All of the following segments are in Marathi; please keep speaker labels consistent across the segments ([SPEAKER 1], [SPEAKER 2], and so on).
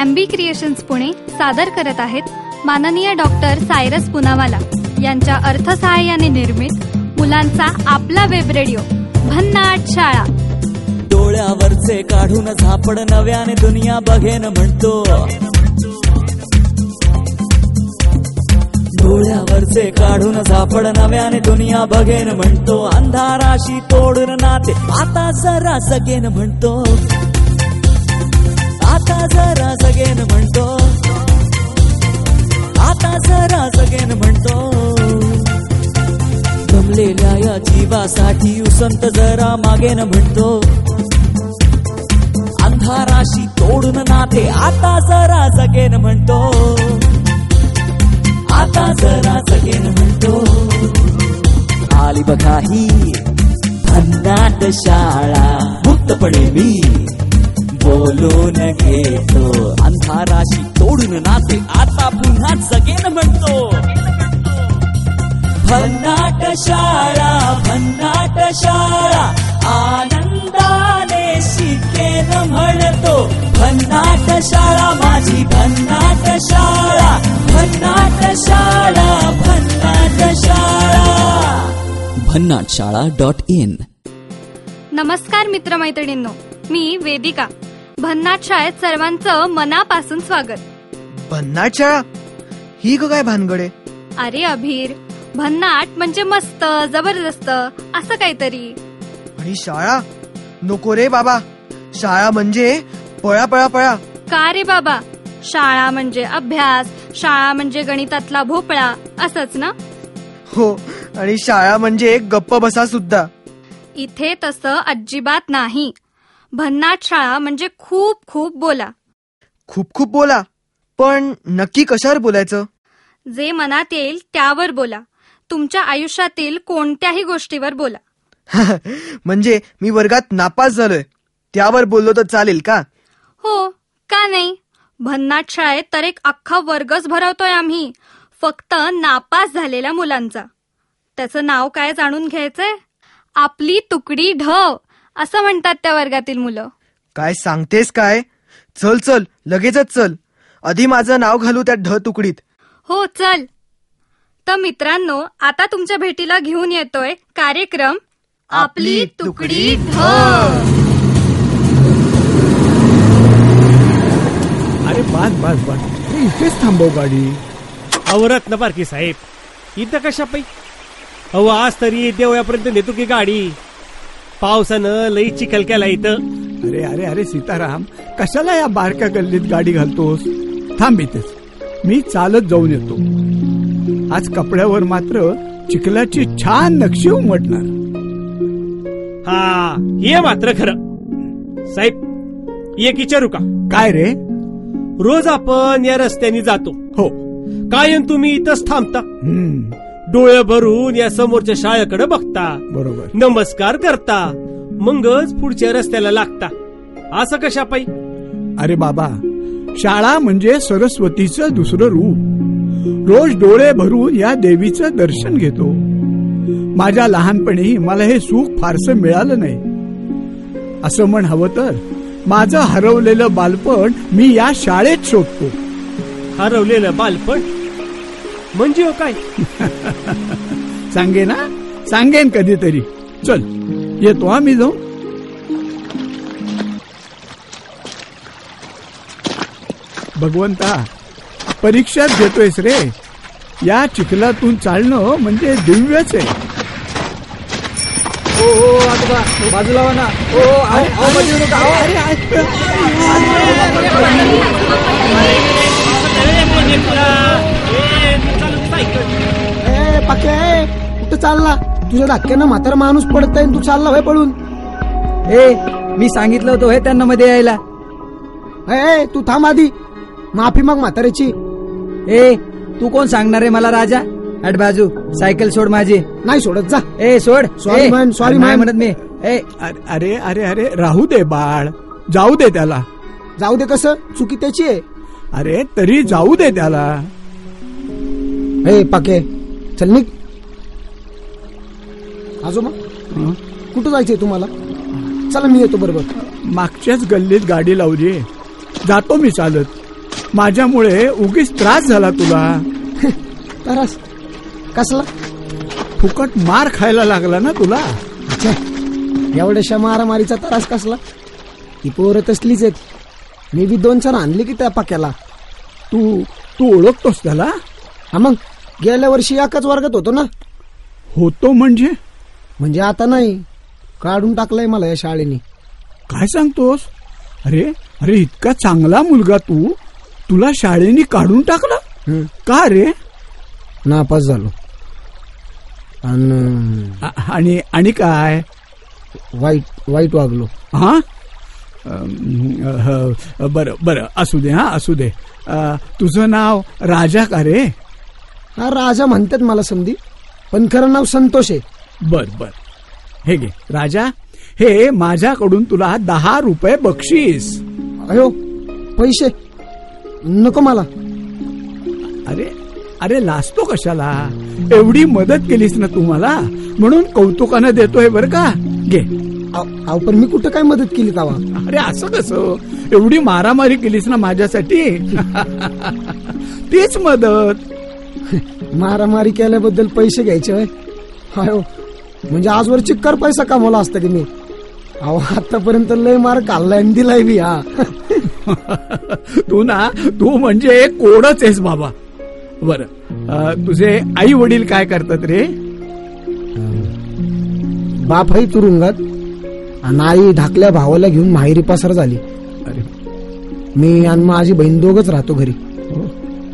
[SPEAKER 1] अँबी क्रिएशन्स पुणे सादर करत आहेत माननीय डॉक्टर सायरस पुनावाला यांच्या अर्थसहाय्याने निर्मित मुलांचा आपला वेब रेडिओ भन्नाट शाळा.
[SPEAKER 2] डोळ्यावरचे काढून झापड नव्याने दुनिया बघेन म्हणतो. डोळ्यावरचे काढून झापड नव्याने दुनिया बघेन म्हणतो. अंधाराशी तोडून नाते आता जरा सगेन म्हणतो. आता जरा जगेन म्हणतो. आता जरा जगेन म्हणतो. जमलेल्या या जीवासाठी उसंत जरा मागेन म्हणतो. अंधाराशी तोडून नाते आता जरा जगेन म्हणतो. आता जरा जगेन म्हणतो. आली बघा ही भन्नाट शाळा मुक्तपणे मी. बोलून घेतो. अंधाराशी तोडून नाते आता पुन्हा जगेन म्हणतो. भन्नाट शाळा भन्नाट शाळा आनंदाने शिकेन म्हणतो. भन्नाट शाळा माझी भन्नाट शाळा भन्नाट शाळा भन्नाट शाळा. भन्नाट शाळा डॉट इन.
[SPEAKER 1] नमस्कार मित्रमैत्रिणींनो मी वेदिका. भन्नाट शाळेत सर्वांचं मनापासून स्वागत.
[SPEAKER 3] भन्नाट शाळा ही ग काय भानगडे
[SPEAKER 1] अरे अभीर भन्नाट म्हणजे मस्त जबरदस्त असं काहीतरी.
[SPEAKER 3] आणि शाळा? नको रे बाबा. शाळा म्हणजे पळा पळा पळा.
[SPEAKER 1] का रे बाबा? शाळा म्हणजे अभ्यास शाळा म्हणजे गणितातला भोपळा असंच ना?
[SPEAKER 3] हो आणि शाळा म्हणजे गप्प बसा सुद्धा.
[SPEAKER 1] इथे तसं अजिबात नाही. भन्नाट शाळा म्हणजे खूप खूप बोला.
[SPEAKER 3] खूप खूप बोला. पण नक्की कशावर बोलायचं?
[SPEAKER 1] जे मनात येईल त्यावर बोला. तुमच्या आयुष्यातील कोणत्याही गोष्टीवर बोला.
[SPEAKER 3] म्हणजे मी वर्गात नापास झालोय. त्यावर बोललो तर चालेल का?
[SPEAKER 1] हो का नाही? भन्नाट शाळेत तर एक अख्खा वर्गच भरवतोय आम्ही. फक्त नापास झालेल्या मुलांचा. त्याचं नाव काय जाणून घ्यायचंय? आपली तुकडी ढ असं म्हणतात त्या वर्गातील मुलं.
[SPEAKER 3] काय सांगतेस काय? चल चल लगेचच चल. आधी माझं नाव घालू त्या ढ तुकडीत.
[SPEAKER 1] हो चल. तर मित्रांनो आता तुमच्या भेटीला घेऊन येतोय कार्यक्रम आपली तुकडी ढ.
[SPEAKER 4] अरे बास बास बास अरे इथेच थांबव गाडी.
[SPEAKER 5] अवरत न पारखी साहेब. इथं कशा पै अहो आज तरी देवयापर्यंत नेतो की गाडी? पावसानं लई चिखल केला इथं.
[SPEAKER 4] अरे अरे अरे सीताराम कशाला या बारक्या गल्लीत गाडी घालतोस? थांब इथेच. मी चालत जाऊन येतो. आज कपड्यावर मात्र चिखलाची छान नक्षी उमटणार.
[SPEAKER 5] हा हे मात्र खरं. साहेब एक विचारू का?
[SPEAKER 4] काय रे?
[SPEAKER 5] रोज आपण या रस्त्याने जातो.
[SPEAKER 4] हो.
[SPEAKER 5] कायम तुम्ही इथंच थांबता.
[SPEAKER 4] हम्म.
[SPEAKER 5] डोळे भरून या समोरच्या शाळेकडे बघता.
[SPEAKER 4] बरोबर.
[SPEAKER 5] नमस्कार करता. मगच पुढच्या रस्त्याला लागता. असं कशा पायी?
[SPEAKER 4] अरे बाबा शाळा म्हणजे सरस्वतीचं दुसरं रूप. रोज डोळे भरून या देवीचं दर्शन घेतो. माझ्या लहानपणी मला हे सुख फारसं मिळालं नाही. असं म्हण हवं तर माझं हरवलेलं बालपण मी या शाळेत शोधतो.
[SPEAKER 5] हरवलेलं बालपण? म्हणजे हो काय
[SPEAKER 4] सांगे ना सांगेन कधीतरी चल येतो आम्ही जाऊ भगवंता परीक्षाच घेतोयस रे या चिखलातून चालणं म्हणजे दिव्यच आहे बाजूला वा ना
[SPEAKER 6] ए पाके कुठं चालला? तुझ्या धक्क्यानं म्हातारा माणूस पडतय तू चालला होय पळून.
[SPEAKER 7] ए मी सांगितलं होतं हे त्यांना मध्ये यायला.
[SPEAKER 6] ए, तू थांब आधी. माफी मग म्हाताऱ्याची.
[SPEAKER 7] ए तू कोण सांगणार आहे मला राजा? हट बाजू सायकल सोड माझी.
[SPEAKER 6] नाही सोडत जा.
[SPEAKER 7] ए सोड.
[SPEAKER 6] Sorry
[SPEAKER 7] ए,
[SPEAKER 6] man, sorry
[SPEAKER 7] नाही
[SPEAKER 6] man.
[SPEAKER 7] म्हणत मी. ए
[SPEAKER 4] अरे अरे अरे अरे राहू दे बाळ. जाऊ दे त्याला.
[SPEAKER 6] जाऊ दे कसं? चुकी त्याची आहे.
[SPEAKER 4] अरे तरी जाऊ दे त्याला.
[SPEAKER 6] ए पाके चल निघ. आजोबा
[SPEAKER 4] हं?
[SPEAKER 6] कुठं जायचंय तुम्हाला? चला मी येतो बरोबर.
[SPEAKER 4] मागच्याच गल्लीत गाडी लावली. जातो मी चालत. माझ्यामुळे उगीच त्रास झाला तुला.
[SPEAKER 8] तरास? कसला?
[SPEAKER 4] फुकट मार खायला लागला ना तुला?
[SPEAKER 8] अच्छा. एवढ्याशा मारामारीचा त्रास कसला? ती पोरं तसलीच आहेत. मी बी दोन चार आणली की त्या पाक्याला.
[SPEAKER 4] तू तू ओळखतोस त्याला?
[SPEAKER 8] हा मग? गेल्या वर्षी एकाच वर्गात होतो ना?
[SPEAKER 4] होतो म्हणजे?
[SPEAKER 8] म्हणजे आता नाही. काढून टाकलंय मला या शाळेने.
[SPEAKER 4] काय सांगतोस? अरे अरे इतका चांगला मुलगा तू. तुला शाळेने काढून टाकला? का रे?
[SPEAKER 8] नापास झालो. आणि
[SPEAKER 4] आणि काय?
[SPEAKER 8] वाईट वाईट वागलो.
[SPEAKER 4] हा? बरं बरं असू दे हा असू दे. तुझं नाव राजा का रे?
[SPEAKER 8] हा राजा म्हणतात मला समधी पण खरं नाव संतोष आहे.
[SPEAKER 4] बर बर. हे घे. राजा हे माझ्याकडून तुला दहा रुपये बक्षीस.
[SPEAKER 8] अयो पैसे. नको मला.
[SPEAKER 4] अरे अरे लाजतो कशाला? एवढी मदत केलीस ना तू मला? म्हणून कौतुकानं देतोय बर का? घे.
[SPEAKER 8] अहो पण मी कुठं काय मदत केली कावा
[SPEAKER 4] अरे असं कसं? एवढी मारामारी केलीस ना माझ्यासाठी? तीच मदत.
[SPEAKER 8] मारामारी केल्याबद्दल पैसे घ्यायचे होय? अयो म्हणजे आजवर चिक्कार पैसा कमवला असता की मी? अहो आतापर्यंत लय मार खाल्लाय आणि दिलाय बी हा.
[SPEAKER 4] तू ना तू म्हणजे कोडच आहेस बाबा. बर तुझे आई वडील काय करतात रे?
[SPEAKER 8] बाप ही तुरुंगात आणि आई ढाकल्या भावाला घेऊन माहेरी पसार झाली.
[SPEAKER 4] अरे.
[SPEAKER 8] मी आणि माझी बहीण दोघच राहतो घरी.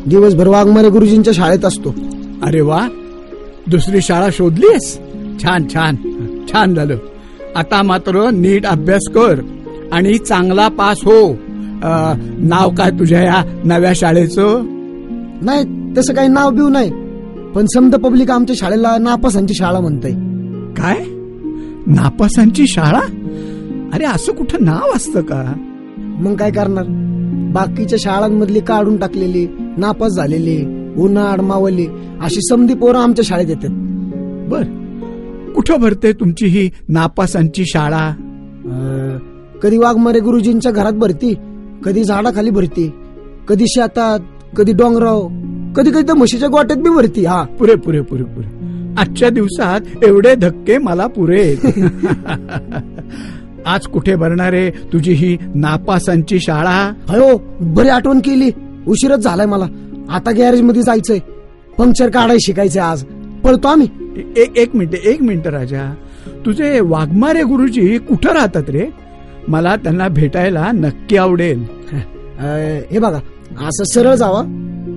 [SPEAKER 8] दिवसभर वाघमारे गुरुजींच्या शाळेत असतो.
[SPEAKER 4] अरे वा. दुसरी शाळा शोधलीस छान छान. छान झालं. आता मात्र नीट अभ्यास कर आणि चांगला पास हो. अ, नाव काय तुझ्या या नव्या शाळेचं?
[SPEAKER 8] नाही तसं काही नाव बिव नाही. पण समद पब्लिक आमच्या शाळेला नापासांची शाळा म्हणतंय.
[SPEAKER 4] काय? नापासांची शाळा? अरे असं कुठं नाव असतं का?
[SPEAKER 8] मग काय करणार? बाकीच्या शाळांमधली काढून टाकलेली. नापास झालेली उन्हाळ मावली अशी समधी पोरं आमच्या शाळेत येतात.
[SPEAKER 4] बर. कुठं भरते तुमची ही नापासांची शाळा?
[SPEAKER 8] अं, कधी वाघमारे गुरुजींच्या घरात भरती कधी झाडाखाली भरती कधी शेतात कधी डोंगराव कधी कधी तर म्हशीच्या गोट्यात बी भरती हा.
[SPEAKER 4] पुरे पुरे पुरे पुरे. आजच्या दिवसात एवढे धक्के मला पुरे. आज कुठे भरणारे तुझी ही नापासांची शाळा?
[SPEAKER 8] अयो बरी आठवण केली. उशीरच झालाय मला. आता गॅरेजमध्ये जायचंय. पंक्चर काढाय शिकायचंय आज. पळतो आम्ही.
[SPEAKER 4] एक एक मिनिट एक मिनिट राजा. तुझे वाघमारे गुरुजी कुठं राहतात रे? मला त्यांना भेटायला नक्की आवडेल.
[SPEAKER 8] अं, हे बघा असं सरळ जावा.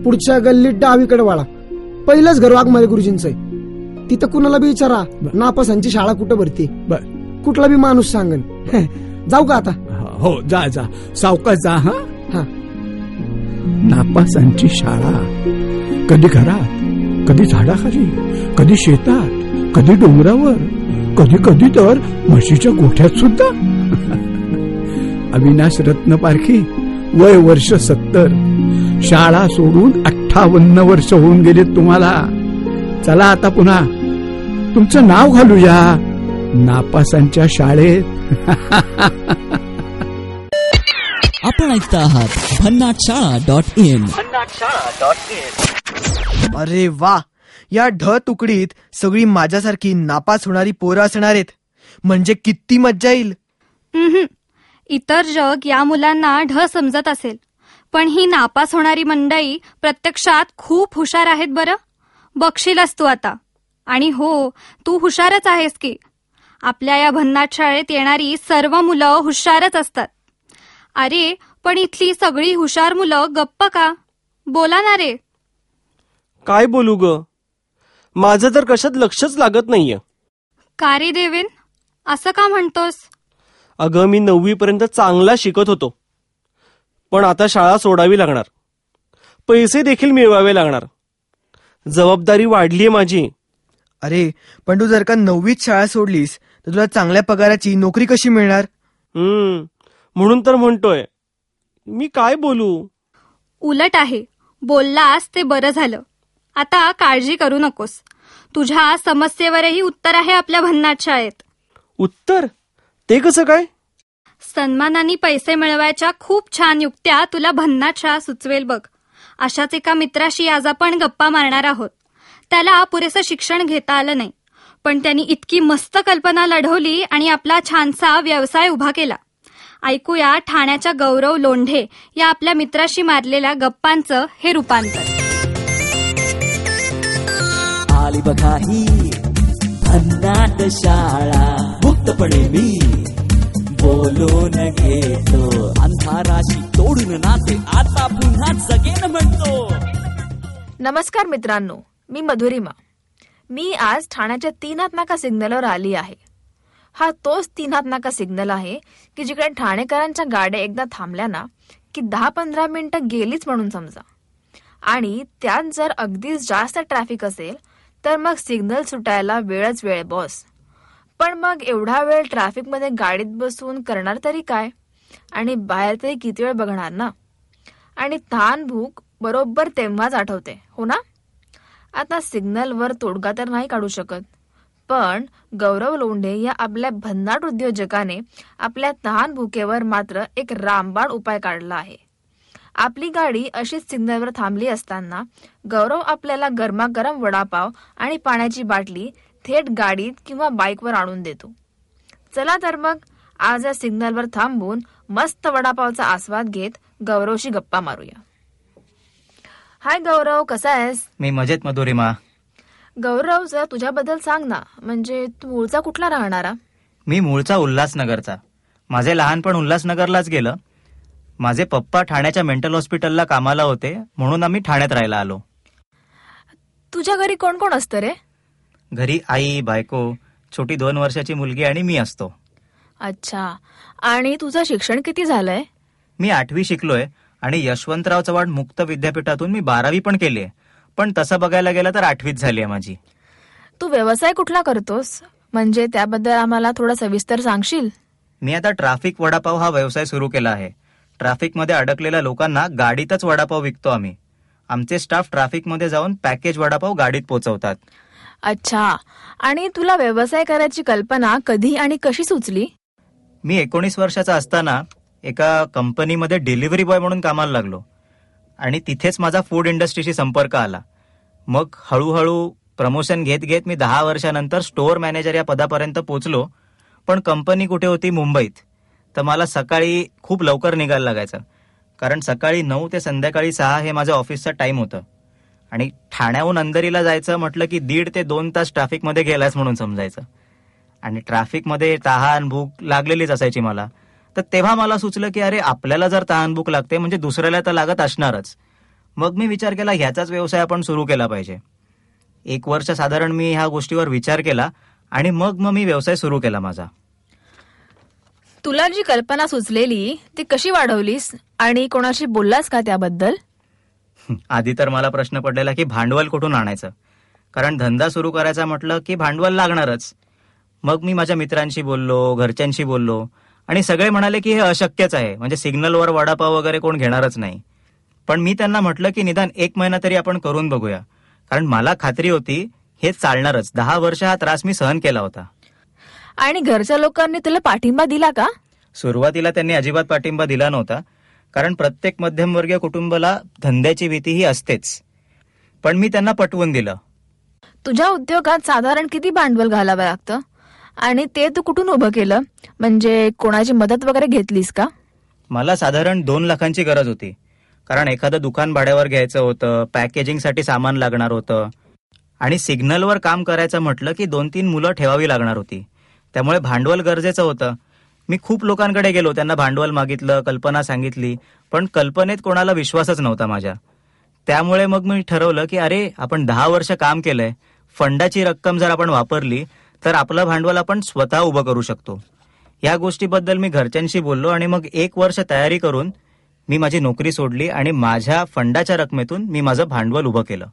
[SPEAKER 8] पुढच्या गल्लीत डावीकडे वाळा. पहिलंच घर वाघमारे गुरुजींचं आहे. तिथं कुणाला बी विचारा. नापासांची शाळा कुठं भरती?
[SPEAKER 4] बर.
[SPEAKER 8] कुठला बी माणूस सांगन. जाऊ का आता?
[SPEAKER 4] हो जा जा. सावकाश जा हा?
[SPEAKER 8] हा.
[SPEAKER 4] नापासांची शाळा. कधी घरात कधी झाडाखाली कधी शेतात कधी डोंगरावर कधी कधी तर म्हशीच्या गोठ्यात सुद्धा. अविनाश रत्न पारखी वय वर्ष सत्तर. शाळा सोडून अठ्ठावन्न वर्ष होऊन गेले तुम्हाला. चला आता पुन्हा. तुमचं नाव घालूया. नापासांच्या शाळेत.
[SPEAKER 2] आपण ऐकता आहात भन्नाट शाळा डॉट इन
[SPEAKER 3] अरे वा! या ढ तुकडीत सगळी माझ्यासारखी नापास होणारी पोरं असणार आहेत. म्हणजे किती मज्जा येईल.
[SPEAKER 1] उम्हम. इतर जग या मुलांना ढ समजत असेल. पण ही नापास होणारी मंडळी प्रत्यक्षात खूप हुशार आहेत बरं. बघशीलच तू आता. आणि हो तू हुशारच आहेस की. आपल्या या भन्नाट शाळेत येणारी सर्व मुलं हुशारच असतात. अरे पण इथली सगळी हुशार मुलं गप्प का? बोला ना रे.
[SPEAKER 9] काय बोलू ग? माझं तर कशात लक्षच लागत नाहीये.
[SPEAKER 1] का रे देवेन? असं का म्हणतोस?
[SPEAKER 9] अगं मी नववी पर्यंत चांगला शिकत होतो. पण आता शाळा सोडावी लागणार. पैसे देखील मिळवावे लागणार. जबाबदारी वाढलीये माझी.
[SPEAKER 3] अरे पण तू जर का नववीत शाळा सोडलीस तर तुला चांगल्या पगाराची नोकरी कशी मिळणार?
[SPEAKER 9] हम्म म्हणून तर म्हणतोय. मी काय बोलू?
[SPEAKER 1] उलट आहे. बोललास ते बरं झालं. आता काळजी करू नकोस. तुझ्या समस्येवरही उत्तर आहे आपल्या भन्नाट शाळेत.
[SPEAKER 9] उत्तर? ते कसं काय?
[SPEAKER 1] सन्मानाने पैसे मिळवायच्या खूप छान युक्त्या तुला भन्नाट शाळा सुचवेल बघ. अशाच एका मित्राशी आज आपण गप्पा मारणार आहोत. त्याला पुरेसं शिक्षण घेता आलं नाही. पण त्यांनी इतकी मस्त कल्पना लढवली आणि आपला छानसा व्यवसाय उभा केला. ऐकूया ठाण्याच्या गौरव लोंढे या आपल्या मित्राशी मारलेल्या गप्पांचं हे रूपांतर.
[SPEAKER 2] आली बघा ही भन्नाट शाळा. मुक्तपणे मी बोलून घेतो. अंधाराशी तोडून नाते आता पुन्हा जगेन म्हणतो.
[SPEAKER 10] नमस्कार मित्रांनो मी मधुरिमा. मी आज ठाण्याच्या तीन हात नाका सिग्नलवर आली आहे. हा तोच तीन हात नाका सिग्नल आहे की जिकडे ठाणेकरांच्या गाड्या एकदा थांबल्या ना की दहा पंधरा मिनिटं गेलीच म्हणून समजा. आणि त्यात जर अगदीच जास्त ट्रॅफिक असेल तर मग सिग्नल सुटायला वेळच वेळ बॉस. पण मग एवढा वेळ ट्रॅफिकमध्ये गाडीत बसून करणार तरी काय? आणि बाहेर तरी किती वेळ बघणार ना? आणि तहान भूक बरोबर तेव्हाच आठवते हो ना? आता सिग्नलवर तोडगा तर नाही काढू शकत. पण गौरव लोंढे या आपल्या भन्नाट उद्योजकाने आपल्या तहान भुकेवर मात्र एक रामबाण उपाय काढला आहे. आपली गाडी अशीच सिग्नलवर थांबली असताना गौरव आपल्याला गरमागरम वडापाव आणि पाण्याची बाटली थेट गाडीत किंवा बाईकवर आणून देतो. चला तर मग आज या सिग्नलवर थांबून मस्त वडापावचा आस्वाद घेत गौरवशी गप्पा मारूया. हाय गौरव कसा आहेस?
[SPEAKER 11] मी मजेत मधुरिमा.
[SPEAKER 10] गौरव जर तुझ्याबद्दल सांग ना. म्हणजे तू मूळचा कुठला राहणारा?
[SPEAKER 11] मी मूळचा उल्हासनगरचा. माझे लहानपण उल्हासनगरलाच गेलं. माझे पप्पा ठाण्याच्या मेंटल हॉस्पिटलला कामाला होते म्हणून आम्ही ठाण्यात राहायला आलो.
[SPEAKER 10] तुझ्या घरी कोण कोण असतं रे?
[SPEAKER 11] घरी आई बायको छोटी दोन वर्षाची मुलगी आणि मी असतो.
[SPEAKER 10] अच्छा. आणि तुझं शिक्षण किती झालंय?
[SPEAKER 11] मी आठवी शिकलोय आणि यशवंतराव चव्हाण मुक्त विद्यापीठातून मी बारावी पण केली आहे पण तसं बघायला गेलं तर आठवीच झाली आहे माझी.
[SPEAKER 10] तू व्यवसाय कुठला करतोस? म्हणजे त्याबद्दल आम्हाला थोडं सविस्तर सांगशील?
[SPEAKER 11] मी आता ट्राफिक वडापाव हा व्यवसाय सुरू केला आहे. ट्रॅफिकमध्ये अडकलेल्या लोकांना गाडीतच वडापाव विकतो आम्ही. आमचे स्टाफ ट्रॅफिकमध्ये जाऊन पॅकेज वडापाव गाडीत पोहोचवतात
[SPEAKER 10] अच्छा. आणि तुला व्यवसाय करायची कल्पना कधी आणि कशी सुचली?
[SPEAKER 11] मी एकोणीस वर्षाचा असताना एका कंपनीमध्ये डिलिव्हरी बॉय म्हणून कामाला लागलो. आणि तिथेच माझा फूड इंडस्ट्रीशी संपर्क आला. मग हळूहळू प्रमोशन घेत घेत मी दहा वर्षानंतर स्टोअर मॅनेजर या पदापर्यंत पोचलो. पण कंपनी कुठे होती? मुंबईत. तर मला सकाळी खूप लवकर निघायला लागायचं. कारण सकाळी नऊ ते संध्याकाळी सहा हे माझ्या ऑफिसचं टाइम होतं. आणि ठाण्याहून अंधेरीला जायचं म्हटलं की दीड ते दोन तास ट्रॅफिकमध्ये गेलास म्हणून समजायचं. आणि ट्रॅफिकमध्ये तहान भूक लागलेलीच असायची मला. तर तेव्हा मला सुचलं की अरे आपल्याला जर तहान भूक लागते म्हणजे दुसऱ्याला तर लागत असणारच. मग मी विचार केला ह्याचाच व्यवसाय आपण सुरू केला पाहिजे. एक वर्ष साधारण मी ह्या गोष्टीवर विचार केला आणि मग मग मी व्यवसाय सुरू केला माझा.
[SPEAKER 10] तुला जी कल्पना सुचलेली ती कशी वाढवलीस आणि कोणाशी बोललास का त्याबद्दल?
[SPEAKER 11] आधी तर मला प्रश्न पडलेला की भांडवल कुठून आणायचं? कारण धंदा सुरू करायचा म्हटलं की भांडवल लागणारच. मग मी माझ्या मित्रांशी बोललो घरच्यांशी बोललो आणि सगळे म्हणाले की हे अशक्यच आहे. म्हणजे सिग्नलवर वडापाव वगैरे कोण घेणारच नाही. पण मी त्यांना म्हटलं की निदान एक महिना तरी आपण करून बघूया. कारण मला खात्री होती हे चालणारच. दहा वर्ष हा त्रास मी सहन केला होता.
[SPEAKER 10] आणि घरच्या लोकांनी तुला पाठिंबा दिला का?
[SPEAKER 11] सुरुवातीला त्यांनी अजिबात पाठिंबा दिला नव्हता. कारण प्रत्येक मध्यमवर्गीय कुटुंबाला धंद्याची भीती ही असतेच. पण मी त्यांना पटवून दिलं.
[SPEAKER 10] तुझ्या उद्योगात साधारण किती भांडवल घालावं लागतं? आणि ते तू कुठून उभं केलं? म्हणजे कोणाची मदत वगैरे घेतलीस का?
[SPEAKER 11] मला साधारण दोन लाखांची गरज होती. कारण एखादं दुकान भाड्यावर घ्यायचं होतं पॅकेजिंगसाठी सामान लागणार होतं. आणि सिग्नलवर काम करायचं म्हटलं की दोन तीन मुलं ठेवावी लागणार होती. त्यामुळे भांडवल गरजेचं होतं. मी खूप लोकांकडे गेलो त्यांना भांडवल मागितलं कल्पना सांगितली पण कल्पनेत कोणाला विश्वासच नव्हता माझ्या. त्यामुळे मग मी ठरवलं की अरे आपण दहा वर्ष काम केलंय फंडाची रक्कम जर आपण वापरली तर आपलं भांडवल आपण स्वतः उभं करू शकतो. या गोष्टीबद्दल मी घरच्यांशी बोललो आणि मग एक वर्ष तयारी करून मी माझी नोकरी सोडली आणि माझ्या फंडाच्या रकमेतून मी माझं भांडवल उभं केलं.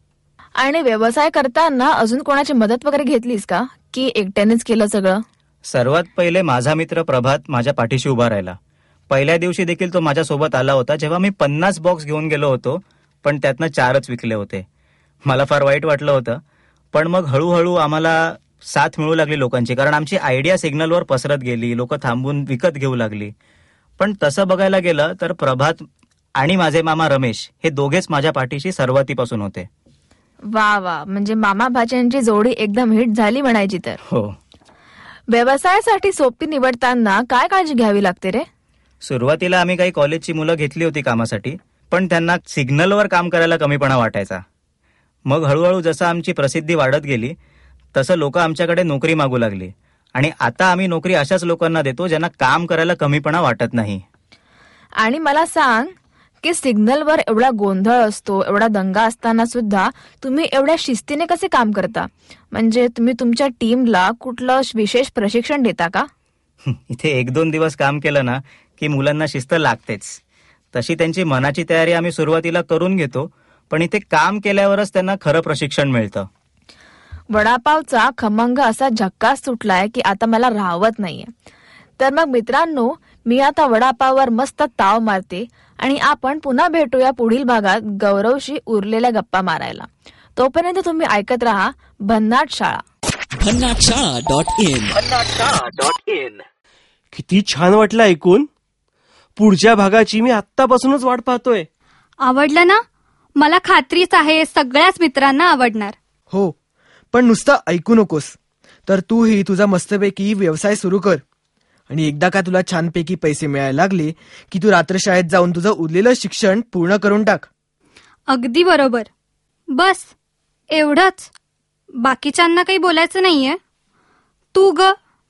[SPEAKER 10] आणि व्यवसाय करताना अजून कोणाची मदत वगैरे घेतलीस का? की एकट्यानेच केलं सगळं?
[SPEAKER 11] सर्वात पहिले माझा मित्र प्रभात माझ्या पाठीशी उभा राहिला. पहिल्या दिवशी देखील तो माझ्यासोबत आला होता जेव्हा मी पन्नास बॉक्स घेऊन गेलो होतो पण त्यातनं चारच विकले होते. मला फार वाईट वाटलं होतं पण मग हळूहळू आम्हाला साथ मिळू लागली लोकांची कारण आमची आयडिया सिग्नलवर पसरत गेली लोक थांबून विकत घेऊ लागली. पण तसं बघायला गेलं तर प्रभात आणि माझे मामा रमेश हे दोघेच माझ्या पाठीशी सर्वातीपासून होते.
[SPEAKER 10] वा वा. म्हणजे मामा भाच्यांची जोडी एकदम हिट झाली म्हणायची तर.
[SPEAKER 11] हो.
[SPEAKER 10] व्यवसायासाठी सोपी निवडताना काय काळजी घ्यावी लागते रे?
[SPEAKER 11] सुरुवातीला आम्ही काही कॉलेजची मुलं घेतली होती कामासाठी पण त्यांना सिग्नलवर काम करायला कमीपणा वाटायचा. मग हळूहळू जसं आमची प्रसिद्धी वाढत गेली तसं लोक आमच्याकडे नोकरी मागू लागली. आणि आता आम्ही नोकरी अशाच लोकांना देतो ज्यांना काम करायला कमीपणा वाटत नाही.
[SPEAKER 10] आणि मला सांग की सिग्नलवर एवढा गोंधळ असतो एवढा दंगा असताना सुद्धा तुम्ही एवढ्या शिस्तीने कसे काम करता? म्हणजे तुम्ही तुमच्या टीमला कुठलं विशेष प्रशिक्षण देता का?
[SPEAKER 11] इथे एक दोन दिवस काम केलं ना की मुलांना शिस्त लागतेच. तशी त्यांची मनाची तयारी आम्ही सुरुवातीला करून घेतो पण इथे काम केल्यावरच त्यांना खरं प्रशिक्षण मिळतं.
[SPEAKER 10] वडापावचा खमंग असा झक्कास सुटलाय की आता मला राहवत नाहीये. तर मग मित्रांनो मी आता वडापाववर मस्त ताव मारते आणि आपण पुन्हा भेटूया पुढील भागात गौरवशी उरलेल्या गप्पा मारायला. तोपर्यंत तुम्ही ऐकत राहा भन्नाट शाळा.
[SPEAKER 2] भन्नाट शाळा डॉट इन.
[SPEAKER 5] किती छान वाटलं ऐकून. पुढच्या भागाची मी आत्तापासूनच वाट पाहतोय.
[SPEAKER 1] आवडलं ना? मला खात्रीच आहे सगळ्याच मित्रांना आवडणार.
[SPEAKER 3] हो पण नुसतं ऐकू नकोस. तर तूही तुझा मस्तपैकी व्यवसाय सुरू कर. आणि एकदा का तुला छानपैकी पैसे मिळायला लागले की तू रात्र शाळेत जाऊन तुझं उरलेलं शिक्षण पूर्ण करून टाक.
[SPEAKER 1] अगदी बरोबर. बस एवढंच. बाकीच्यांना काही बोलायचं नाहीये. तू ग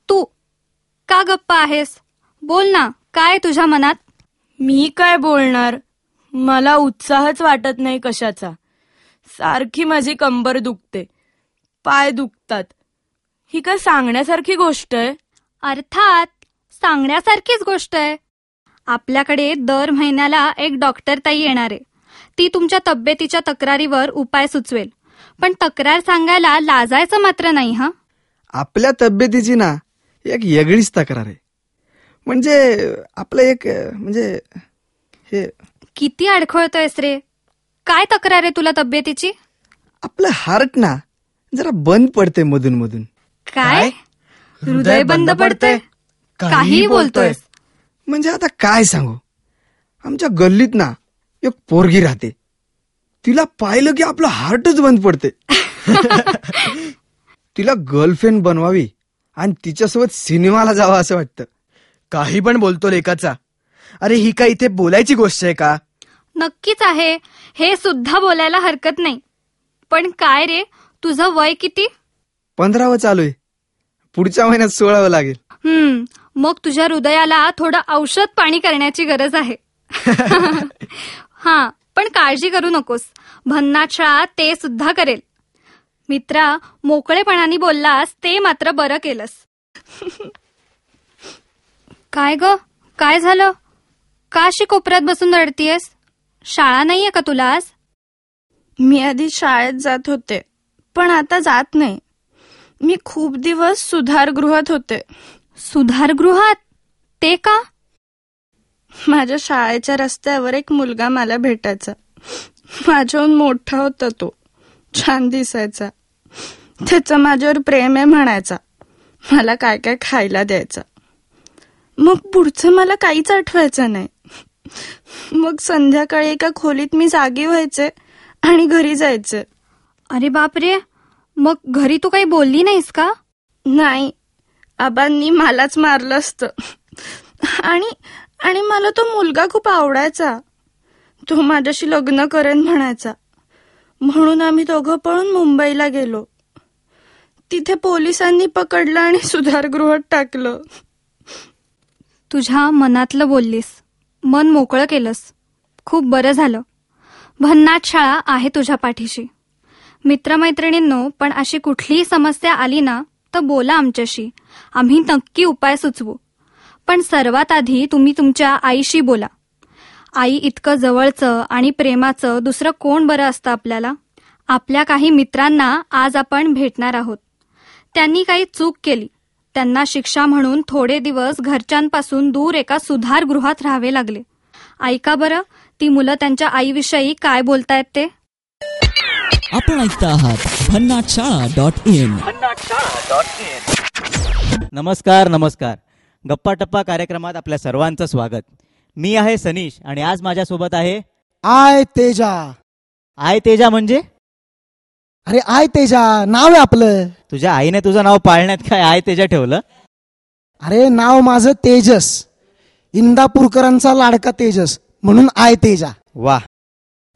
[SPEAKER 1] तू. का गप्पा आहेस? बोल ना काय तुझ्या मनात?
[SPEAKER 12] मी काय बोलणार? मला उत्साहच वाटत नाही कशाचा. सारखी माझी कंबर दुखते. पाय दुखतात. ही काय सांगण्यासारखी गोष्ट आहे?
[SPEAKER 1] अर्थात सांगण्यासारखीच गोष्ट आहे. आपल्याकडे दर महिन्याला एक डॉक्टर ताई येणार आहे. ती तुमच्या तब्येतीच्या तक्रारीवर उपाय सुचवेल. पण तक्रार सांगायला लाजायचं मात्र नाही हा?
[SPEAKER 6] आपल्या तब्येतीची ना एक वेगळीच तक्रार आहे. म्हणजे आपलं एक म्हणजे हे
[SPEAKER 1] किती अडखळतोयस रे. काय तक्रार आहे तुला तब्येतीची?
[SPEAKER 6] आपलं हार्ट ना जरा बंद पडते मधून मधून
[SPEAKER 1] काय? हृदय बंद पडतंय? काही बोलतोयस.
[SPEAKER 6] म्हणजे आता काय सांगू? आमच्या गल्लीत ना एक पोरगी राहते. तिला पाहिलं की आपलं हार्टच बंद पडते तिला गर्लफ्रेंड बनवावी आणि तिच्यासोबत सिनेमाला जावं असं वाटतं.
[SPEAKER 3] काही पण बोलतो लेकाचा. अरे ही काय इथे बोलायची गोष्ट आहे का?
[SPEAKER 1] नक्कीच आहे. हे सुद्धा बोलायला हरकत नाही. पण काय रे? तुझं वय किती?
[SPEAKER 6] पंधरावं चालू आहे. पुढच्या महिन्यात सोळावं लागेल.
[SPEAKER 1] हम्म मग तुझ्या हृदयाला थोडं औषध पाणी करण्याची गरज आहे. हा पण काळजी करू नकोस. भन्नाट शाळा ते सुद्धा करेल. मित्रा मोकळेपणाने बोललास ते मात्र बरं केलंस. काय ग? काय झालं? का अशी कोपऱ्यात बसून रडतीयस? शाळा नाहीये का तुला आज?
[SPEAKER 12] मी आधी शाळेत जात होते. पण आता जात नाही. मी खूप दिवस सुधारगृहात होते.
[SPEAKER 1] सुधारगृहात? ते का?
[SPEAKER 12] माझ्या शाळेच्या रस्त्यावर एक मुलगा मला भेटायचा. माझ्याहून मोठा होता तो. छान दिसायचा. त्याचं माझ्यावर प्रेम आहे म्हणायचा. मला काय काय खायला द्यायचा. मग पुढचं मला काहीच आठवायचं नाही. मग संध्याकाळी एका खोलीत मी जागी व्हायचे आणि घरी जायचे.
[SPEAKER 1] अरे बापरे. मग घरी तू काही बोलली नाहीस का?
[SPEAKER 12] नाही. आबांनी मलाच मारलं असतं. आणि आणि मला तो मुलगा खूप आवडायचा. तो माझ्याशी लग्न करेन म्हणायचा. म्हणून आम्ही दोघं पळून मुंबईला गेलो. तिथे पोलिसांनी पकडलं आणि सुधारगृहात टाकलं.
[SPEAKER 1] तुझ्या मनातलं बोललीस. मन मोकळं केलंस. खूप बरं झालं. भन्नाट शाळा आहे तुझ्या पाठीशी. मित्रमैत्रिणींनो पण अशी कुठलीही समस्या आली ना तर बोला आमच्याशी. आम्ही नक्की उपाय सुचवू. पण सर्वात आधी तुम्ही तुमच्या आईशी बोला. आई इतकं जवळचं आणि प्रेमाचं दुसरं कोण बरं असतं आपल्याला? आपल्या काही मित्रांना आज आपण भेटणार आहोत. त्यांनी काही चूक केली. त्यांना शिक्षा म्हणून थोडे दिवस घरच्यांपासून दूर एका सुधारगृहात राहावे लागले. ऐका बरं ती मुलं त्यांच्या आईविषयी काय बोलतायत ते?
[SPEAKER 2] आपण ऐकता आहात भन्नाट शाळा डॉट इन.
[SPEAKER 11] नमस्कार नमस्कार. गप्पा टप्पा कार्यक्रमात आपल्या सर्वांचं स्वागत. मी आहे सनीश आणि आज माझ्यासोबत आहे
[SPEAKER 6] आय तेजा.
[SPEAKER 11] आय तेजा म्हणजे?
[SPEAKER 6] अरे आय तेजा नाव आहे आपलं.
[SPEAKER 11] तुझ्या आईने तुझं नाव पाळण्यात काय आय तेजा ठेवलं?
[SPEAKER 6] अरे नाव माझं तेजस. इंदापूरकरांचा लाडका तेजस म्हणून आय तेजा.
[SPEAKER 11] वा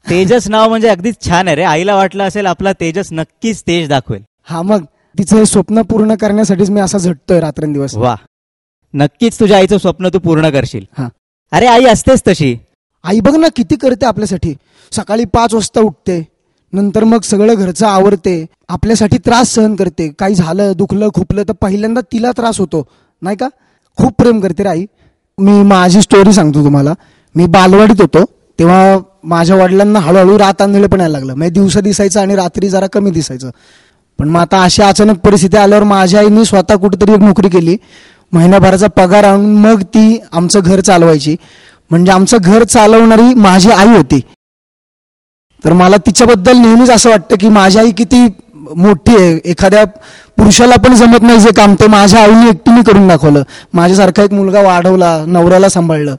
[SPEAKER 11] तेजस नाव म्हणजे अगदीच छान आहे रे. आईला वाटलं असेल आपला तेजस नक्कीच तेज दाखवेल.
[SPEAKER 6] हा मग तिचं हे स्वप्न पूर्ण करण्यासाठीच मी असा झटतोय रात्रंदिवस.
[SPEAKER 11] वा. नक्कीच तुझ्या आईचं स्वप्न तू पूर्ण करशील.
[SPEAKER 6] हा.
[SPEAKER 11] अरे आई असतेच तशी.
[SPEAKER 6] आई बघ ना किती करते आपल्यासाठी. सकाळी पाच वाजता उठते नंतर मग सगळं घरचं आवरते. आपल्यासाठी त्रास सहन करते. काही झालं दुखलं खुपलं तर पहिल्यांदा तिला त्रास होतो. नाही का? खूप प्रेम करते रे आई. मी माझी स्टोरी सांगतो तुम्हाला. मी बालवाडीत होतो. तेव्हा माझ्या वडिलांना हळूहळू रात आंधळे पण यायला लागलं. म्हणजे दिवसा दिसायचं आणि रात्री जरा कमी दिसायचं. पण मग आता अशी अचानक परिस्थिती आल्यावर माझ्या आईने स्वतः कुठेतरी एक नोकरी केली. महिन्याभराचा पगार आणून मग ती आमचं घर चालवायची. म्हणजे आमचं घर चालवणारी माझी आई होती. तर मला तिच्याबद्दल नेहमीच असं वाटतं की माझी आई किती मोठी आहे. एखाद्या पुरुषाला पण जमत नाही जे काम. ते माझ्या आईने एकटीने करून दाखवलं. माझ्यासारखा एक मुलगा वाढवला नवऱ्याला सांभाळलं.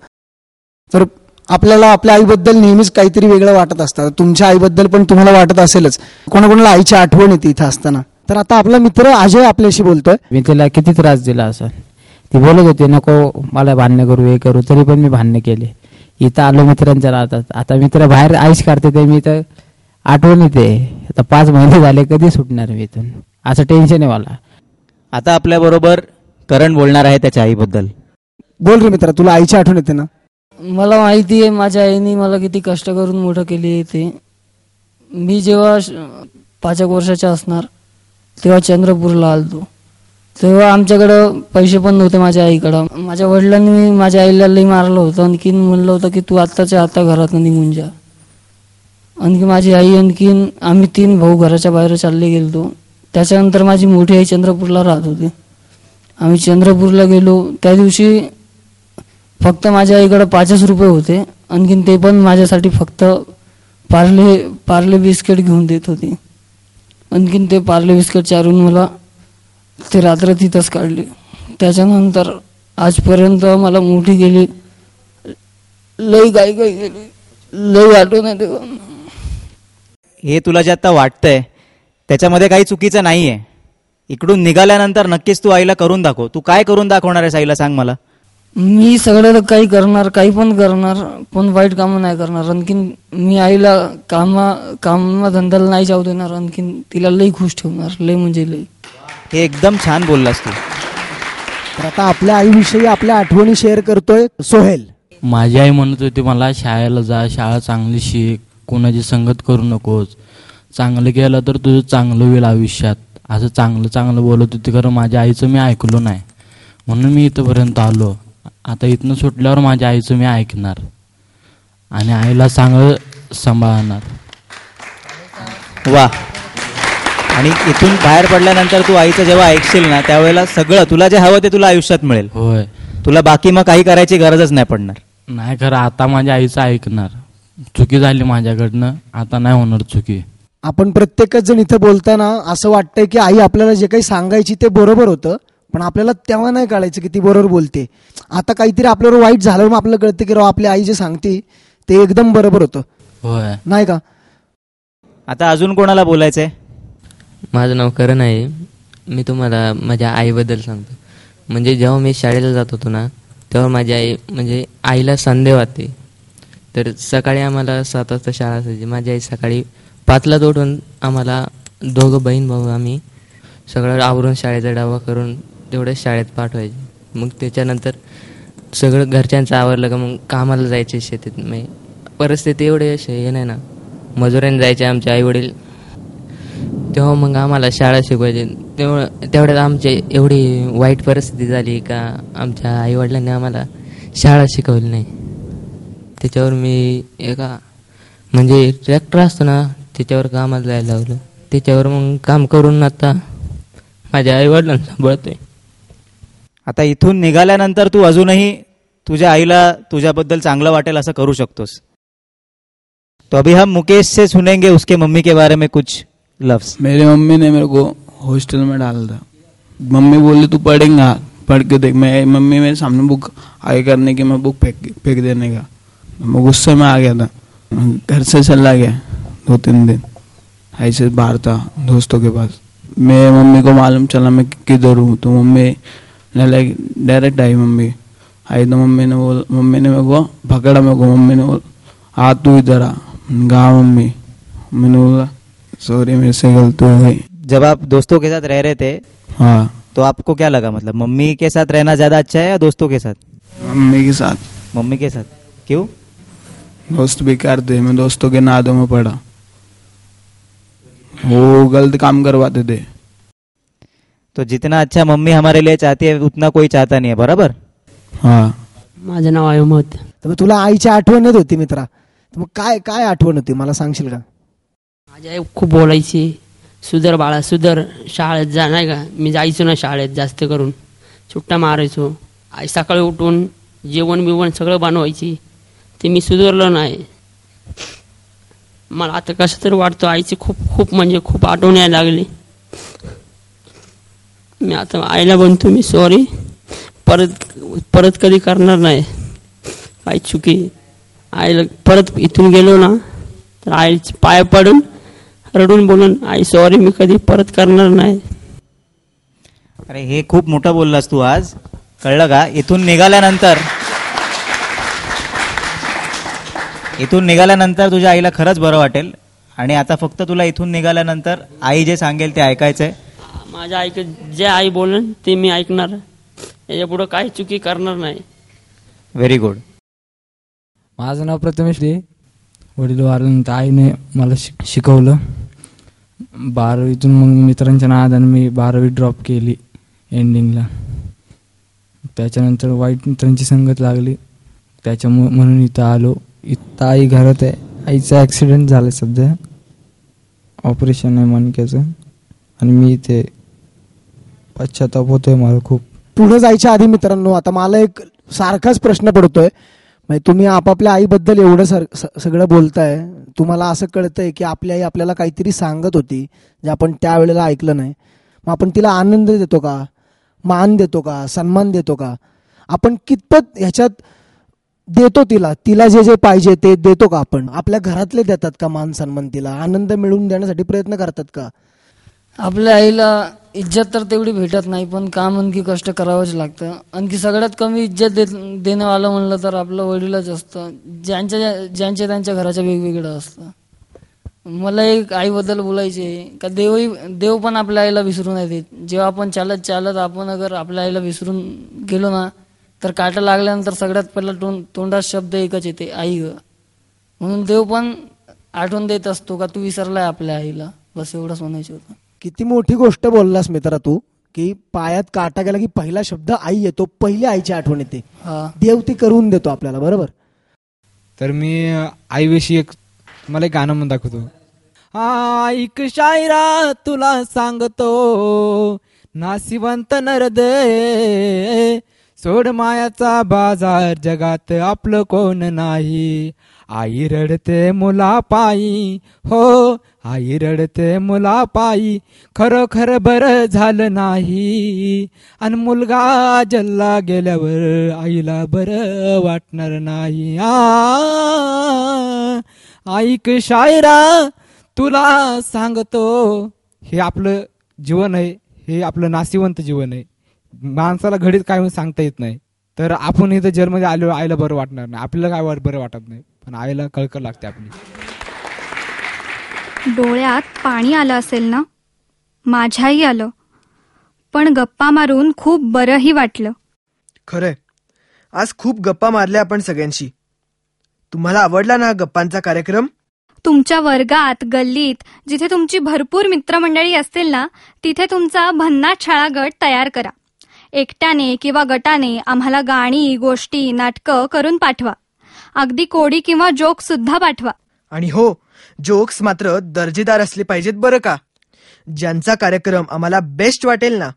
[SPEAKER 6] तर आपल्याला आपल्या आईबद्दल नेहमीच काहीतरी वेगळं वाटत असतं. तुमच्या आईबद्दल पण तुम्हाला वाटत असेलच. कोणाकोणाला आईची आठवण येते इथं असताना. तर आता आपला मित्र अजय आपल्याशी बोलतोय.
[SPEAKER 13] मी तिला किती त्रास दिला असं. ती बोलत होती नको मला भांडणं करू हे करू. तरी पण मी भांडणं केले. इथं आलो मित्रांच्या राहतात. आता मित्र बाहेर आईश काढते ते मी तर आठवण येते. आता पाच महिने झाले कधी सुटणार मी इथून? असं टेन्शन आहे मला.
[SPEAKER 11] आता आपल्या बरोबर करण बोलणार आहे त्याच्या आईबद्दल.
[SPEAKER 6] बोल रे मित्रा तुला आईची आठवण येते ना?
[SPEAKER 14] मला माहिती आहे माझ्या आईने मला किती कष्ट करून मोठं केली आहे ते. मी जेव्हा पाच एक वर्षाचा असणार तेव्हा चंद्रपूरला आलतो. तेव्हा आमच्याकडं पैसे पण नव्हते माझ्या आईकडं. माझ्या वडिलांनी मी माझ्या आईला लई मारलं होतं. आणखीन म्हणलं होतं की तू आत्ताच्या आत्ता घरात निघून जा. आणखी माझी आई आणखीन आम्ही तीन भाऊ घराच्या बाहेर चालले गेलो त्याच्यानंतर माझी मोठी आई चंद्रपूरला राहत होती. आम्ही चंद्रपूरला गेलो. त्या दिवशी फक्त माझ्या इकडं पाचच रुपये होते. आणखीन ते पण माझ्यासाठी फक्त पार्ले पार्ले बिस्किट घेऊन देत होती. आणखीन ते पार्ले बिस्किट चारून मला ते रात्र तिथंच काढली. त्याच्यानंतर आजपर्यंत मला मोठी गेली. लई गाई गाई गेली. लई आठवण येते.
[SPEAKER 11] हे तुला जे आता वाटतंय त्याच्यामध्ये काही चुकीचं नाहीये. इकडून निघाल्यानंतर नक्कीच तू आईला करून दाखव. तू काय करून दाखवणार आहेस आईला सांग मला?
[SPEAKER 14] मी सगळं काही करणार काही पण करणार पण वाईट कामं नाही करणार. आणखीन मी आईला कामा कामधंद्याला नाही जाऊ देणार आणखीन तिला लई खुश ठेवणार लई म्हणजे लई.
[SPEAKER 11] हे एकदम छान बोललास तू.
[SPEAKER 6] तर आता आपल्या आईविषयी आपल्या आठवणी शेअर करतोय सोहेल.
[SPEAKER 13] माझी आई म्हणत होती मला शाळेला जा शाळा चांगली शिक कोणाची संगत करू नकोस. चांगलं केलं तर तुझं चांगलं होईल आयुष्यात. असं चांगलं चांगलं बोलत होती खरं माझ्या आईचं मी ऐकलो नाही. म्हणून मी इथंपर्यंत आलो. आता इथनं सुटल्यावर माझ्या आईचं मी ऐकणार. आणि आईला चांगलं सांभाळणार.
[SPEAKER 11] वा. आणि इथून बाहेर पडल्यानंतर तू आईचं जेव्हा ऐकशील ना त्यावेळेला सगळं तुला जे हवं ते तुला आयुष्यात मिळेल.
[SPEAKER 13] होय.
[SPEAKER 11] तुला बाकी मग काही करायची गरजच नाही पडणार.
[SPEAKER 13] नाही खरं आता माझ्या आईचं ऐकणार. चुकी झाली माझ्याकडनं आता नाही होणार चुकी.
[SPEAKER 6] आपण प्रत्येकच जण इथं बोलताना असं वाटतंय की आई आपल्याला जे काही सांगायची ते बरोबर होतं. पण आपल्याला तेव्हा नाही कळायचं की ती बरोबर बोलते. आता काहीतरी आपल्यावर वाईट झालं मग आपल्याला कळतं की राव आपली आई जे सांगते ते एकदम बरोबर होतं.
[SPEAKER 13] होय.
[SPEAKER 6] नाही का?
[SPEAKER 11] आता अजून कोणाला बोलायचंय?
[SPEAKER 15] माझं नाव करण आहे. मी तुम्हाला माझ्या आईबद्दल सांगतो. म्हणजे जेव्हा मी शाळेला जात होतो ना तेव्हा माझी आई म्हणजे आईला संदेह वाटते. तर सकाळी आम्हाला सात वाजता शाळा असायची. माझी आई सकाळी पाचला उठून आम्हाला दोघं बहीण भाऊ आम्ही सगळं आवरून शाळेचा डावा करून तेवढ्याच शाळेत पाठवायचे. मग त्याच्यानंतर सगळं घरच्यांचं आवरलं का मग कामाला जायचे शेतीत. मग परिस्थिती एवढी अशी हे नाही ना. मजुरांनी जायचे आमचे आईवडील. तेव्हा मग आम्हाला शाळा शिकवायची. तेव्हा तेवढ्यात आमची एवढी वाईट परिस्थिती झाली का आमच्या आईवडिलांनी आम्हाला शाळा शिकवली नाही. त्याच्यावर मी एका म्हणजे ट्रॅक्टर असतो ना त्याच्यावर कामाला जायला लागलो त्याच्यावर मग काम करून आता माझ्या आईवडिलांना सांभाळतोय.
[SPEAKER 11] आता इथून निघाल्यानंतर तू अजूनही तुझ्या आईला तुझ्याबद्दल चांगलं वाटेल असं करू शकतोस. तो अभी हम मुकेश से सुनेंगे उसके मम्मी के बारे में कुछ लफ्ज।
[SPEAKER 16] मेरी मम्मी ने मेरे को हॉस्टल में डाल दिया। मम्मी बोली तू पढ़ेगा पढ़ के देख। मैं मम्मी मेरे सामने बुक आगे करने की मैं बुक फेंक फेंक देने का। मैं गुस्से में आ गया था। घर से चला गया दो तीन दिन। ऐसे बाहर था दोस्तों के पास। मैं मम्मी को मालूम चला मैं किधर हूँ। तो मम्मी ने लाइक डायरेक्ट आई मम्मी आई तो मम्मी ने बोल मम्मी ने मेरे को पकड़ा मेरे को मम्मी ने बोल आ तू इधर आ गा मम्मी मैंने बोला सॉरी मेरे से गलती हो गई
[SPEAKER 17] जब आप दोस्तों के साथ रह रहे थे
[SPEAKER 16] हाँ।
[SPEAKER 17] तो आपको क्या लगा? मतलब मम्मी के साथ रहना ज़्यादा अच्छा है या दोस्तों के साथ?
[SPEAKER 16] मम्मी के साथ।
[SPEAKER 17] मम्मी के साथ। क्यों?
[SPEAKER 16] दोस्त बेकार थे मैं दोस्तों के नादों में पड़ा। वो गलत काम करवाते थे।
[SPEAKER 17] तो जितना अच्छा मम्मी हमारे लिए चाहती है उतना कोई चाहता नहीं है बरोबर?
[SPEAKER 16] हाँ।
[SPEAKER 18] माझं नाव अहमद
[SPEAKER 6] तर मग तुला आईची आठवण येत होती मित्रा. तर मग काय काय आठवण होती? मला सांगशील का?
[SPEAKER 18] माझी आई खूप बोलायची. सुधर बाळा सुधर. शाळेत जा नाही का? मी जायचो ना शाळेत जास्त करून. सुट्टा मारायचो. आई सकाळी उठून जेवण बिवण सगळं बनवायची. ते मी सुधारलो नाही. मला आता कसं तरी वाटतं आईची खूप खूप म्हणजे खूप आठवण यायला लागली. मी आता आईला म्हणतो मी सॉरी परत परत कधी करणार नाही. काही चुकी. आईला परत इथून गेलो ना तर आईचे पाय पडून रडून बोलून आई सॉरी मी कधी परत करणार नाही.
[SPEAKER 17] अरे हे खूप मोठं बोललास तू आज. कळलं का? इथून निघाल्यानंतर इथून निघाल्यानंतर तुझ्या आईला खरंच बरं वाटेल. आणि आता फक्त तुला इथून निघाल्यानंतर आई जे सांगेल ते ऐकायचंय.
[SPEAKER 18] माझ्या ऐक जे आई बोलेन ते मी ऐकणार. याच्या पुढं काही चुकी करणार नाही.
[SPEAKER 17] व्हेरी गुड
[SPEAKER 13] माझं नाव प्रथमेश दे. वडील वारल्यानंतर आईने मला शिक शिकवलं. बारावीतून मग मित्रांच्या नादाने मी बारावी ड्रॉप केली एंडिंगला त्याच्यानंतर वाईट मित्रांची संगत लागली. त्याच्यामुळे म्हणून इथं आलो. इथं आई घरात आहे. आईचा ॲक्सिडेंट झाला सध्या. ऑपरेशन आहे मणक्याचं. आणि मी इथे पश्चाताप होतोय मला खूप
[SPEAKER 6] पुढे जायच्या आधी मित्रांनो आता मला एक सारखाच प्रश्न पडतोय. म्हणजे तुम्ही आपापल्या आईबद्दल एवढं सर स- सगळं बोलताय. तुम्हाला असं कळतंय की आपली आई आपल्याला काहीतरी सांगत होती जे आपण त्यावेळेला ऐकलं नाही. मग आपण तिला आनंद देतो का? मान देतो का? सन्मान देतो का? आपण कितपत ह्याच्यात देतो तिला? तिला जे जे पाहिजे ते देतो का आपण? आपल्या घरातले देतात का मान सन्मान तिला? आनंद मिळवून देण्यासाठी प्रयत्न करतात का?
[SPEAKER 14] आपल्या आईला इज्जत तर तेवढी भेटत नाही पण काम आणखी कष्ट करावंच लागतं. आणखी सगळ्यात कमी इज्जत देत देणंवालं म्हणलं तर आपलं वडीलच असतं. ज्यांच्या ज्यांच्या त्यांच्या घराच्या वेगवेगळं असतं. मला एक आईबद्दल बोलायचे का देवही देव पण आपल्या आईला विसरून नाही देत. जेव्हा आपण चालत चालत आपण अगर आपल्या आईला विसरून गेलो ना तर काटा लागल्यानंतर सगळ्यात पहिला तोंड तोंडात शब्द एकच येते आई ग. म्हणून देव पण आठवण देत असतो का तू विसरलाय आपल्या आईला? बस एवढंच म्हणायचं होतं.
[SPEAKER 6] किती मोठी गोष्ट बोललास मित्रा तू की पायात काटा गेला की पहिला शब्द आई येतो पहिली आईची आठवण येते देव ती करून देतो आपल्याला बरोबर?
[SPEAKER 19] तर मी आईविषयी एक मला एक गाणं म्हणून दाखवतो. ऐक शायरा तुला सांगतो नासिवंत नरदे सोड मायाचा बाजार जगात आपलं कोण नाही. आई रडते मुला पायी हो आई रडते मुला पायी खरोखर बरं झालं नाही. आणि मुलगा जल्ला गेल्यावर आईला बरं वाटणार नाही. आ ऐक शायरा तुला सांगतो हे आपलं जीवन आहे हे आपलं नाशिवंत जीवन आहे. माणसाला घडीत काय सांगता येत नाही. तर आपण इथं जन्ममध्ये आलो आईला बरं वाटणार नाही. आपल्याला काय वाट- बरं वाटत नाही. पण आईला कळकळ लागते आपली.
[SPEAKER 1] डोळ्यात पाणी आलं असेल ना? माझ्याही आलं. पण गप्पा मारून खूप बरंही वाटलं.
[SPEAKER 3] खरंय आज खूप गप्पा मारल्या आपण सगळ्यांशी. तुम्हाला आवडला ना गप्पांचा कार्यक्रम?
[SPEAKER 1] तुमच्या वर्गात गल्लीत जिथे तुमची भरपूर मित्रमंडळी असतील ना तिथे तुमचा भन्नाट शाळा गट तयार करा. एकट्याने किंवा गटाने आम्हाला गाणी गोष्टी नाटकं करून पाठवा. अगदी कोडी किंवा जोक सुद्धा पाठवा.
[SPEAKER 3] आणि हो जोक्स मात्र दर्जेदार असले पाहिजेत बरं का? ज्यांचा कार्यक्रम आम्हाला बेस्ट वाटेल ना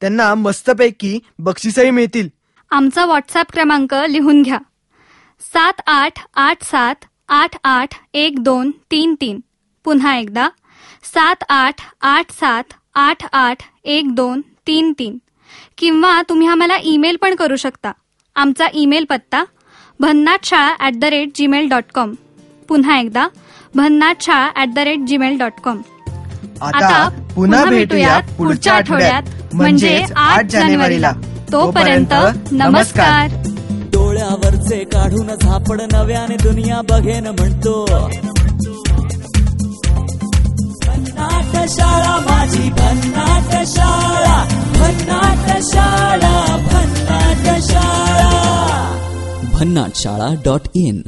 [SPEAKER 3] त्यांना मस्तपैकी बक्षिसही मिळतील.
[SPEAKER 1] आमचा व्हॉट्सअप क्रमांक लिहून घ्या. सात आठ आठ सात आठ आठ एक दोन तीन तीन. पुन्हा एकदा सात आठ आठ सात आठ आठ एक दोन तीन तीन. किंवा तुम्ही आम्हाला ईमेल पण करू शकता. आमचा ईमेल पत्ता Bhannat Shala at the rate Gmail dot com. पुन्हा एकदा Bhannat Shala at the rate Gmail dot com.
[SPEAKER 3] आता पुन्हा भेटूयात पुढच्या आठवड्यात म्हणजेच आठ जानेवारीला.
[SPEAKER 1] तोपर्यंत नमस्कार.
[SPEAKER 2] डोळ्यावरचे काढून झापड नव्याने दुनिया बघेन म्हणतो. भन्नाट शाळा माझी भन्नाट शाळा भन्नाट शाळा भन्नाट शाळा. भन्नाट शाळा डॉट इन.